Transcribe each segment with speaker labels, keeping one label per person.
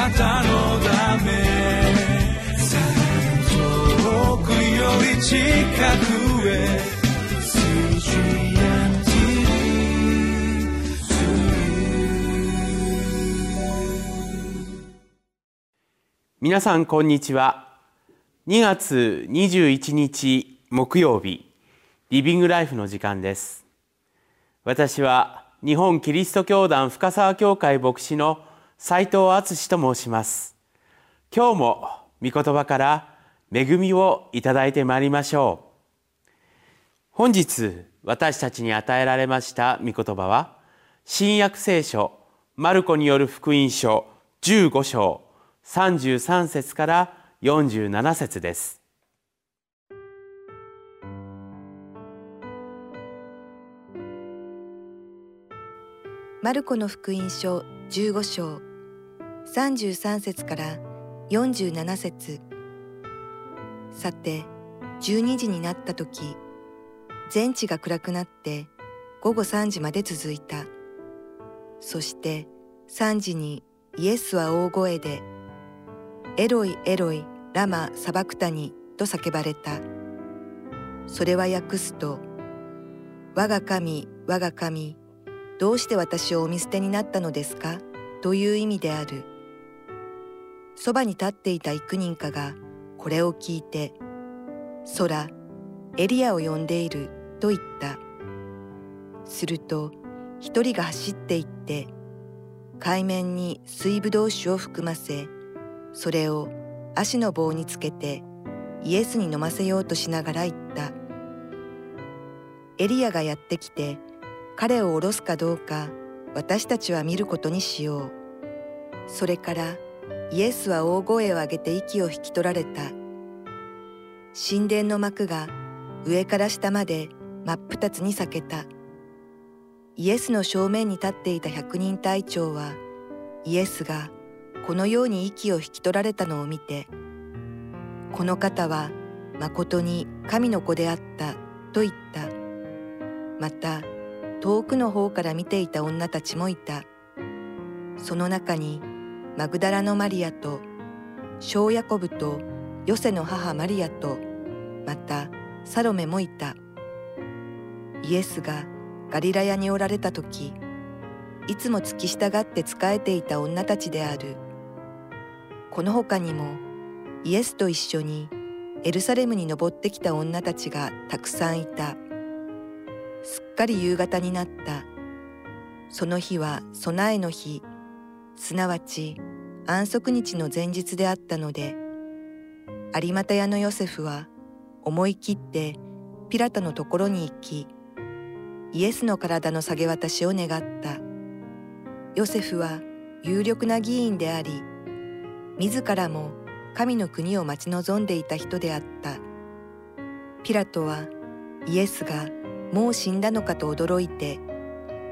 Speaker 1: なたのため遠くより近くへ
Speaker 2: 皆さんこんにちは。2月21日木曜日リビングライフの時間です。私は日本キリスト教団深沢教会牧師の斉藤敦と申します。今日も御言葉から恵みをいただいてまいりましょう。本日私たちに与えられました御言葉は新約聖書マルコによる福音書15章33節から47節です。
Speaker 3: マルコの福音書15章。33節から47節さて12時になった時全地が暗くなって午後3時まで続いた。そして3時にイエスは大声でエロイエロイラマサバクタニと叫ばれた。それは訳すと、我が神、我が神、どうして私をお見捨てになったのですか？という意味である。そばに立っていた幾人かがこれを聞いて、空、エリアを呼んでいると言った。すると一人が走って行って、海面に水ぶどう酒を含ませ、それを足の棒につけてイエスに飲ませようとしながら言った。エリアがやってきて彼を下ろすかどうか私たちは見ることにしよう。それからイエスは大声を上げて息を引き取られた。神殿の幕が上から下まで真っ二つに裂けた。イエスの正面に立っていた百人隊長はイエスがこのように息を引き取られたのを見てこの方は誠に神の子であったと言ったまた遠くの方から見ていた女たちもいた。その中にマグダラのマリアと小ヤコブとヨセの母マリアとまたサロメもいた。イエスがガリラヤにおられた時いつも付き従って仕えていた女たちである。この他にもイエスと一緒にエルサレムに登ってきた女たちがたくさんいた。かり夕方になった。その日は備えの日。すなわち安息日の前日であったので有股屋のヨセフは思い切ってピラトのところに行きイエスの体の下げ渡しを願った。ヨセフは有力な議員であり自らも神の国を待ち望んでいた人であった。ピラトはイエスがもう死んだのかと驚いて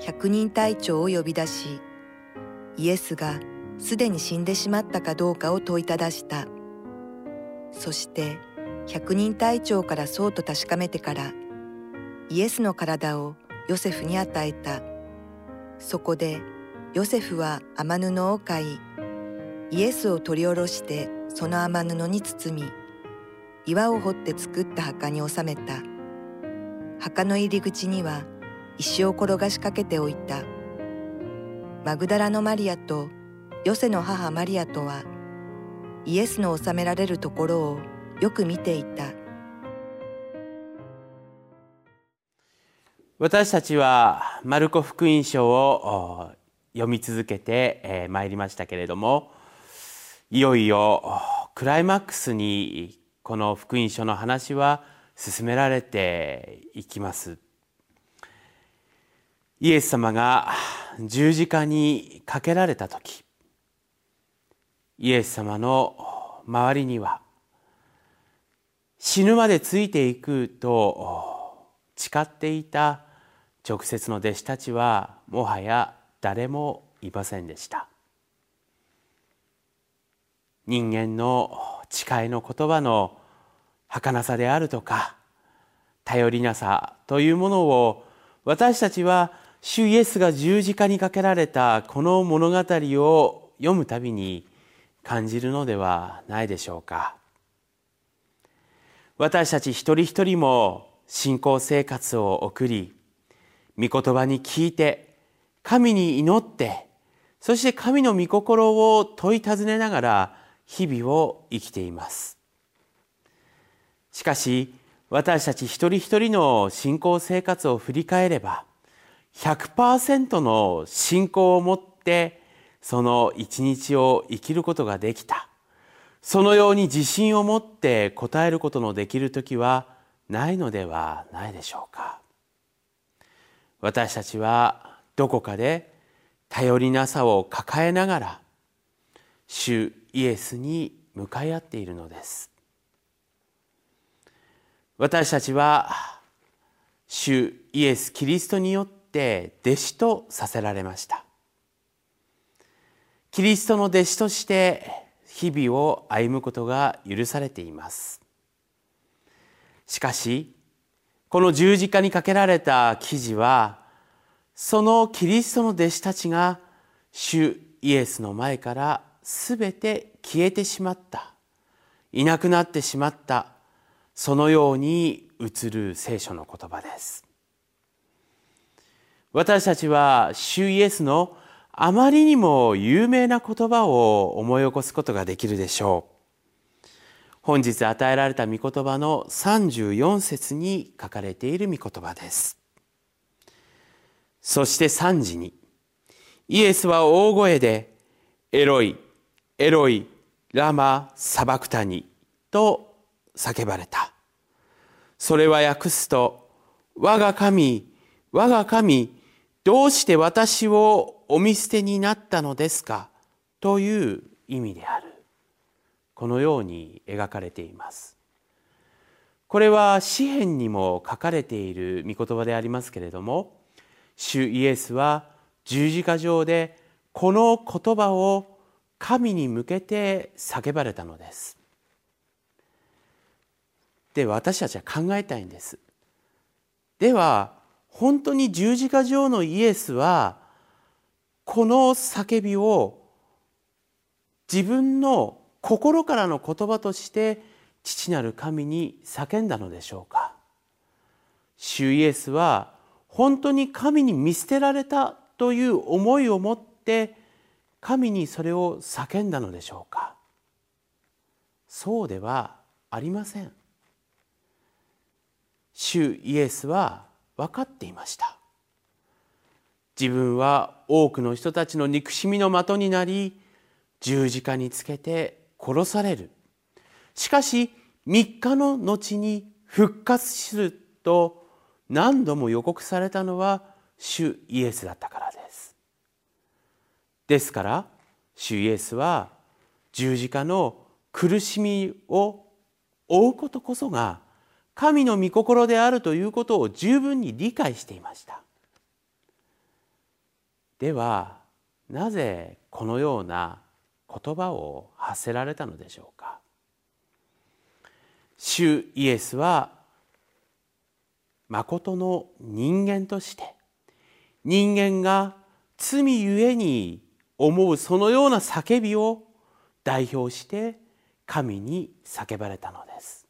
Speaker 3: 百人隊長を呼び出しイエスがすでに死んでしまったかどうかを問いただした。そして百人隊長からそうと確かめてからイエスの体をヨセフに与えた。そこでヨセフは天布を買いイエスを取り下ろしてその雨布に包み岩を掘って作った墓に収めた。墓の入り口には石を転がしかけておいた。マグダラのマリアとヨセの母マリアとはイエスの収められるところをよく見ていた。
Speaker 2: 私たちはマルコ福音書を読み続けてまいりましたけれどもいよいよクライマックスにこの福音書の話は進められていきます。イエス様が十字架にかけられた時イエス様の周りには死ぬまでついていくと誓っていた直接の弟子たちはもはや誰もいませんでした。人間の誓いの言葉の儚さであるとか頼りなさというものを私たちは主イエスが十字架にかけられたこの物語を読むたびに感じるのではないでしょうか。私たち一人一人も信仰生活を送り御言葉に聞いて神に祈ってそして神の御心を問い尋ねながら日々を生きています。しかし私たち一人一人の信仰生活を振り返れば100%の信仰を持ってその一日を生きることができた。そのように自信を持って答えることのできる時はないのではないでしょうか。私たちはどこかで頼りなさを抱えながら主イエスに向かい合っているのです。私たちは主イエス・キリストによって弟子とさせられました。キリストの弟子として日々を歩むことが許されています。しかしこの十字架にかけられた記事はそのキリストの弟子たちが主イエスの前からすべて消えてしまった。いなくなってしまった。そのように映る聖書の言葉です。私たちは主イエスのあまりにも有名な言葉を思い起こすことができるでしょう。本日与えられた御言葉の34節に書かれている御言葉です。そして3時にイエスは大声でエロイエロイラマサバクタニと叫ばれた。それは訳すと我が神我が神どうして私をお見捨てになったのですか？という意味である。このように描かれています。これは詩篇にも書かれている御言葉でありますけれども主イエスは十字架上でこの言葉を神に向けて叫ばれたのです。で私たちは考えたいんです。では本当に十字架上のイエスはこの叫びを自分の心からの言葉として父なる神に叫んだのでしょうか。主イエスは本当に神に見捨てられたという思いを持って神にそれを叫んだのでしょうか。そうではありません。主イエスは分かっていました。自分は多くの人たちの憎しみの的になり十字架につけて殺される。しかし3日の後に復活すると何度も予告されたのは主イエスだったからです。ですから主イエスは十字架の苦しみを負うことこそが神の御心であるということを十分に理解していました。ではなぜこのような言葉を発せられたのでしょうか。主イエスは誠の人間として人間が罪ゆえに思うそのような叫びを代表して神に叫ばれたのです。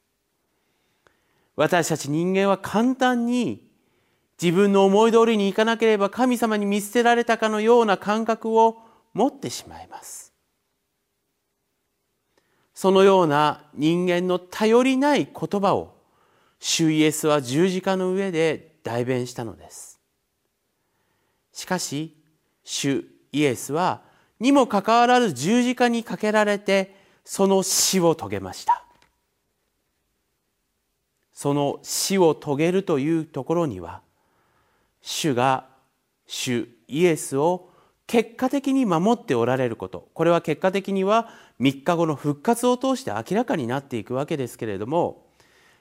Speaker 2: 私たち人間は簡単に自分の思い通りにいかなければ神様に見捨てられたかのような感覚を持ってしまいます。そのような人間の頼りない言葉を主イエスは十字架の上で代弁したのです。しかし主イエスはにもかかわらず十字架にかけられてその死を遂げました。その死を遂げるというところには主が主イエスを結果的に守っておられること。これは結果的には3日後の復活を通して明らかになっていくわけですけれども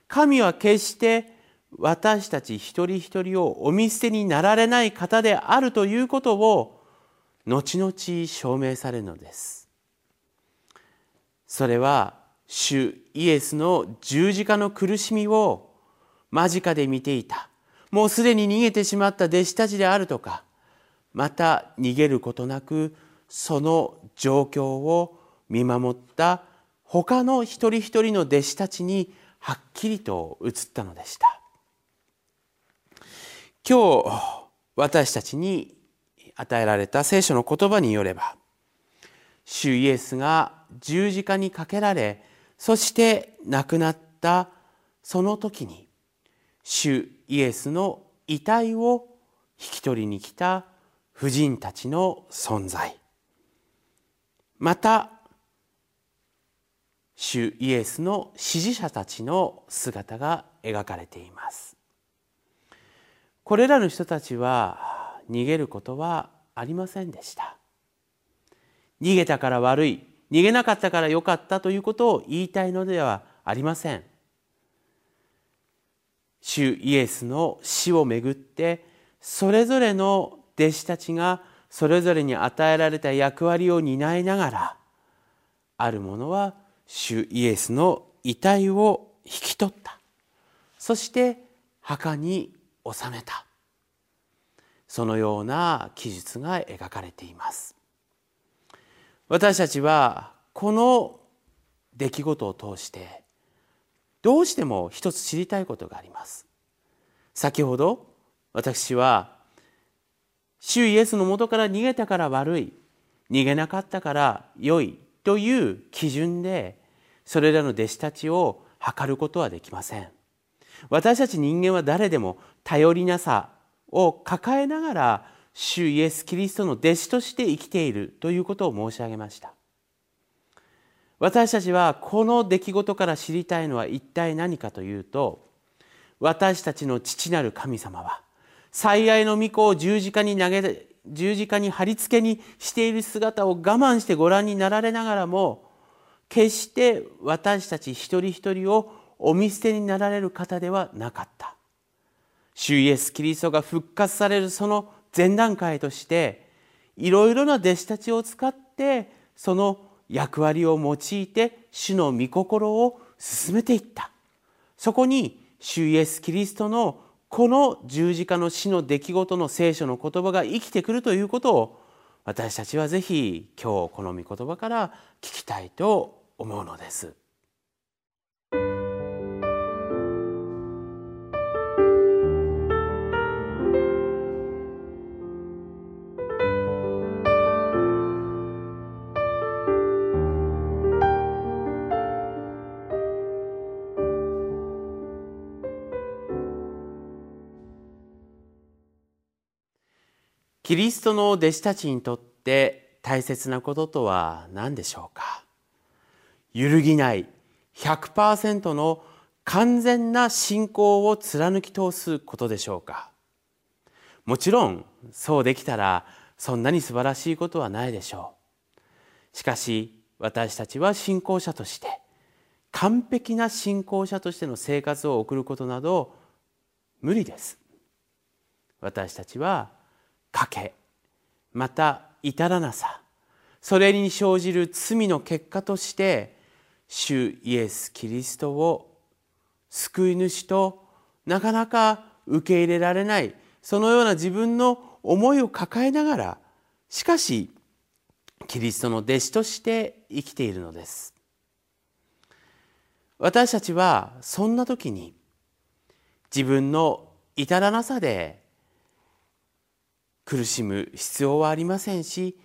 Speaker 2: 神は決して私たち一人一人をお見捨てになられない方であるということを後々証明されるのです。それは主イエスの十字架の苦しみを間近で見ていた。もうすでに逃げてしまった弟子たちであるとか。また逃げることなくその状況を見守った他の一人一人の弟子たちにはっきりと映ったのでした。今日私たちに与えられた聖書の言葉によれば主イエスが十字架にかけられそして亡くなったその時に主イエスの遺体を引き取りに来た婦人たちの存在。また主イエスの支持者たちの姿が描かれています。これらの人たちは逃げることはありませんでした。逃げたから悪い。逃げなかったから良かったということを言いたいのではありません。主イエスの死をめぐってそれぞれの弟子たちがそれぞれに与えられた役割を担いながらある者は主イエスの遺体を引き取った。そして墓に収めた。そのような記述が描かれています。私たちはこの出来事を通してどうしても一つ知りたいことがあります。先ほど私は主イエスのもとから逃げたから悪い逃げなかったから良いという基準でそれらの弟子たちを測ることはできません。私たち人間は誰でも頼りなさを抱えながら主イエス・キリストの弟子として生きているということを申し上げました。私たちはこの出来事から知りたいのは一体何かというと私たちの父なる神様は最愛の御子を十字架に投げ十字架に貼り付けにしている姿を我慢してご覧になられながらも決して私たち一人一人をお見捨てになられる方ではなかった。主イエス・キリストが復活されるその前段階としていろいろな弟子たちを使ってその役割を用いて主の御心を進めていったそこに主イエス・キリストのこの十字架の死の出来事の聖書の言葉が生きてくるということを私たちはぜひ今日この御言葉から聞きたいと思うのです。キリストの弟子たちにとって大切なこととは何でしょうか？揺るぎない100%の完全な信仰を貫き通すことでしょうか？もちろんそうできたらそんなに素晴らしいことはないでしょう。しかし私たちは信仰者として完璧な信仰者としての生活を送ることなど無理です。私たちはけまた至らなさそれに生じる罪の結果として主イエス・キリストを救い主となかなか受け入れられないそのような自分の思いを抱えながらしかしキリストの弟子として生きているのです。私たちはそんな時に自分の至らなさで苦しむ必要はありませんし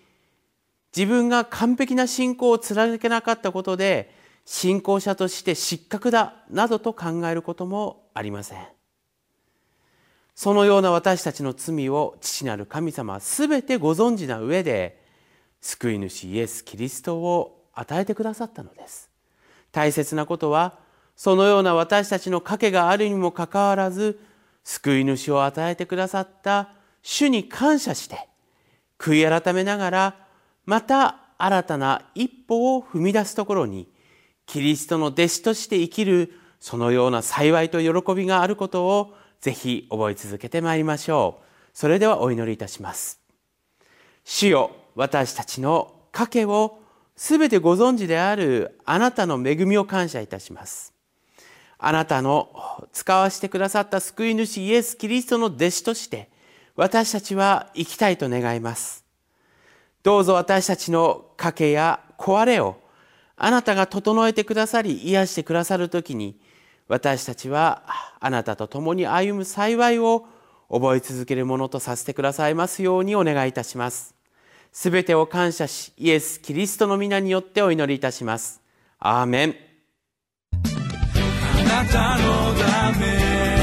Speaker 2: 自分が完璧な信仰を貫けなかったことで信仰者として失格だなどと考えることもありません。そのような私たちの罪を父なる神様は全てご存知な上で救い主イエス・キリストを与えてくださったのです。大切なことはそのような私たちの賭けがあるにもかかわらず救い主を与えてくださった主に感謝して悔い改めながらまた新たな一歩を踏み出すところにキリストの弟子として生きるそのような幸いと喜びがあることをぜひ覚え続けてまいりましょう。それではお祈りいたします。主よ私たちの賭けをすべてご存知であるあなたの恵みを感謝いたします。あなたの使わせてくださった救い主イエス・キリストの弟子として私たちは生きたいと願います。どうぞ私たちの賭けや壊れをあなたが整えてくださり癒してくださるときに私たちはあなたと共に歩む幸いを覚え続けるものとさせてくださいますようにお願いいたします。すべてを感謝しイエス・キリストの皆によってお祈りいたします。アーメン。
Speaker 1: あなたのため。